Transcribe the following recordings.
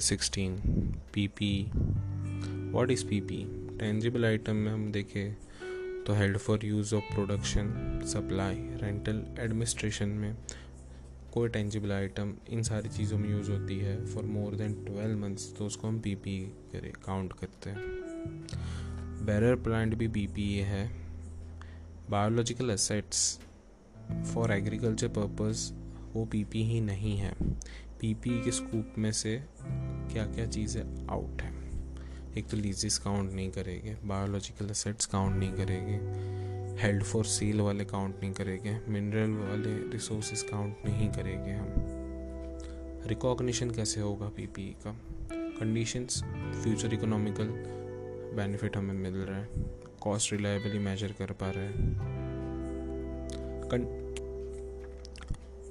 Sixteen P P what is P P tangible item में हम देखें तो held for use of production supply rental administration में कोई टेंजिबल आइटम इन सारी चीज़ों में यूज़ होती है for more than twelve months तो उसको हम पी पी करें काउंट करते हैं। बैरर प्लांट भी पी ए है। Biological assets for agriculture purpose वो पी पी ही नहीं है। पीपी के स्कूप में से क्या क्या चीज़ें आउट हैं? एक तो लीजिस काउंट नहीं करेंगे बायोलॉजिकल असेट्स काउंट नहीं करेंगे हेल्ड फॉर सेल वाले काउंट नहीं करेंगे मिनरल वाले रिसोर्सेज काउंट नहीं करेंगे हम। रिकॉग्निशन कैसे होगा पीपी का? कंडीशंस फ्यूचर इकोनॉमिकल बेनिफिट हमें मिल रहा है कॉस्ट रिलायबली मेजर कर पा रहे हैं।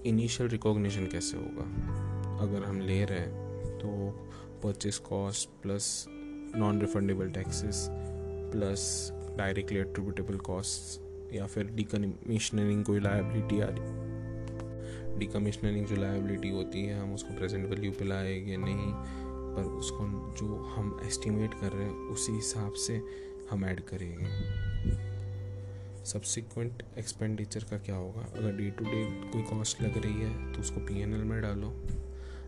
इनिशियल रिकॉग्निशन कैसे होगा? अगर हम ले रहे हैं तो purchase cost plus non refundable taxes plus directly attributable cost या फिर डिकमिशनरिंग कोई लाइबिलिटी आ रही। डिकमिशनरिंग जो लाइबिलिटी होती है, हम उसको प्रेजेंट वैल्यू पे लाएँगे नहीं, पर उसको जो हम एस्टिमेट कर रहे हैं, उसी हिसाब से हम ऐड करेंगे। सब्सिक्वेंट एक्सपेंडिचर का क्या होगा? अगर डे टू डे कोई कॉस्ट लग रही है तो उसको पीएनएल में डालो।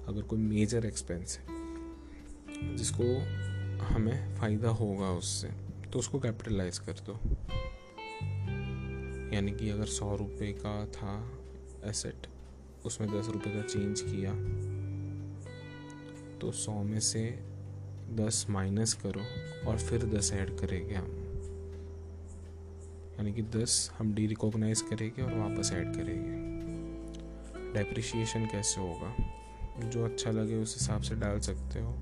अगर कोई मेजर एक्सपेंस है, जिसको हमें फ़ायदा होगा उससे तो उसको कैपिटलाइज कर दो। यानी कि अगर सौ रुपये का था एसेट उसमें दस रुपये का चेंज किया तो सौ में से दस माइनस करो और फिर दस ऐड करेंगे हम। यानी कि दस हम डी रिकॉग्नाइज करेंगे और वापस ऐड करेंगे। डेप्रिशिएशन कैसे होगा? जो अच्छा लगे उस हिसाब से डाल सकते हो।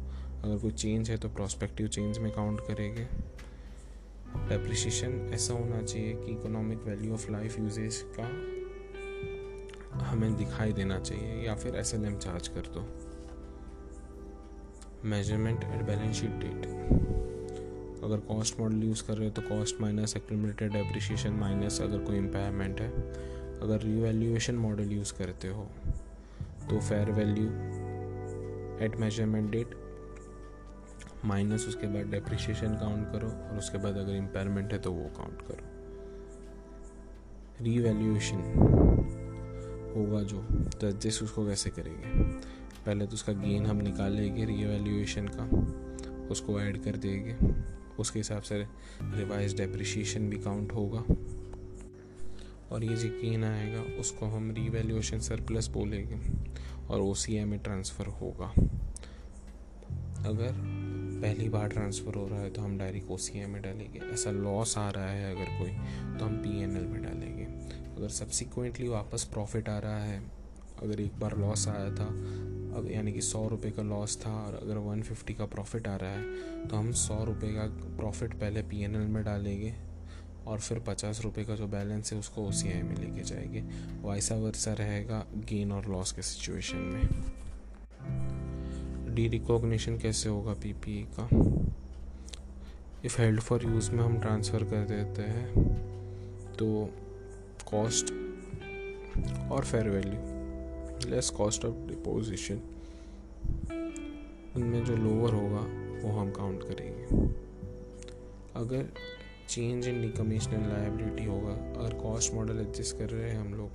अगर कोई चेंज है तो प्रोस्पेक्टिव चेंज में काउंट करेंगे। डेप्रिशिएशन ऐसा होना चाहिए कि economic value of life usages का हमें दिखाई देना चाहिए या फिर एसएलएम चार्ज कर दो। Measurement at balance sheet date अगर कॉस्ट मॉडल यूज़ कर रहे हो तो cost minus accumulated depreciation minus अगर कोई इम्पेयरमेंट है। अगर रिवैल्यूएशन मॉडल यूज़ करते हो तो fair value at measurement date minus उसके बाद डेप्रिशिएशन काउंट करो और उसके बाद अगर इम्पेयरमेंट है तो वो काउंट करो। रीवैल्यूएशन होगा जो तो एडजस्ट उसको कैसे करेंगे। पहले तो उसका गेन हम निकाल लेंगे रीवैल्यूएशन का, उसको ऐड कर देंगे। उसके हिसाब से रिवाइज डेप्रिशिएशन भी काउंट होगा। और ये यकीन आएगा उसको हम रीवैल्यूएशन सरप्लस बोलेंगे और ओ में ट्रांसफ़र होगा। अगर पहली बार ट्रांसफ़र हो रहा है तो हम डायरेक्ट ओ में डालेंगे। ऐसा लॉस आ रहा है अगर कोई तो हम पीएनएल में डालेंगे। अगर सब्सिक्वेंटली वापस प्रॉफिट आ रहा है, अगर एक बार लॉस आया था, अब यानी कि सौ रुपये का लॉस था और अगर वन फिफ्टी का प्रॉफिट आ रहा है तो हम सौ रुपये का प्रॉफिट पहले पीएनएल में डालेंगे। और फिर पचास रुपये का जो बैलेंस है उसको ओ में लेके जाएँगे। वैसा वर्सा रहेगा गेन और लॉस के सिचुएशन में। डी रिकॉग्निशन कैसे होगा पीपीई का? इफ़ हेल्ड फॉर यूज़ में हम ट्रांसफ़र कर देते हैं तो कॉस्ट और fair value less cost of disposition उनमें जो लोअर होगा, वो हम काउंट करेंगे। अगर चेंज इन डिकमिशनल लाइबिलिटी होगा। अगर कॉस्ट मॉडल एडजस्ट कर रहे हैं हम लोग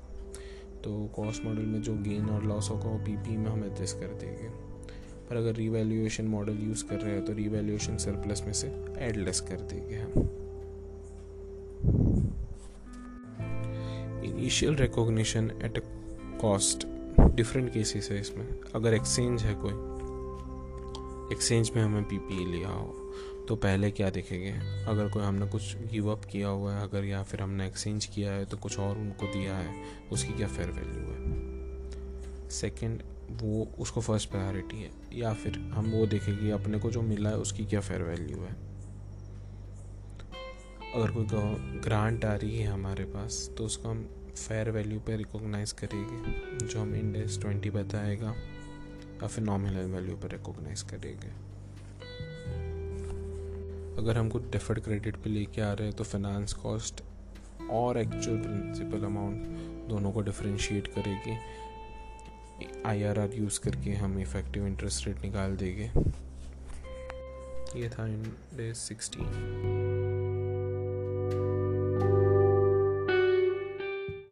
तो कॉस्ट मॉडल में जो गेन और लॉस होगा, वो पीपी में हम एडजस्ट कर देंगे। पर अगर रीवैल्यूएशन मॉडल यूज़ कर रहे हैं तो रीवैल्यूएशन सरप्लस में से एडलेस कर देंगे हम। Initial recognition at cost different cases है इसमें। अगर एक्सचेंज है कोई एक्सचेंज में हमें पीपी लिया हो। तो पहले क्या देखेंगे? अगर कोई हमने कुछ गिव अप किया हुआ है, अगर या फिर हमने एक्सचेंज किया है तो कुछ और उनको दिया है, उसकी क्या फेयर वैल्यू है? सेकंड वो उसको फ़र्स्ट प्रायोरिटी है। या फिर हम वो देखेंगे अपने को जो मिला है, उसकी क्या फेयर वैल्यू है? अगर कोई ग्रांट आ रही है हमारे पास तो उसको हम फेयर वैल्यू पे रिकॉग्नाइज करेंगे, जो हम इंडेक्स ट्वेंटी बताएगा, या फिर नॉमिनल वैल्यू पर रिकॉग्नाइज करेंगे। अगर हम कुछ डेफर्ड क्रेडिट पे लेके आ रहे हैं तो फाइनेंस कॉस्ट और एक्चुअल प्रिंसिपल अमाउंट दोनों को डिफ्रेंशिएट करेगी। आई आर आर यूज़ करके हम इफ़ेक्टिव इंटरेस्ट रेट निकाल देंगे। ये था इन डे सिक्सटीन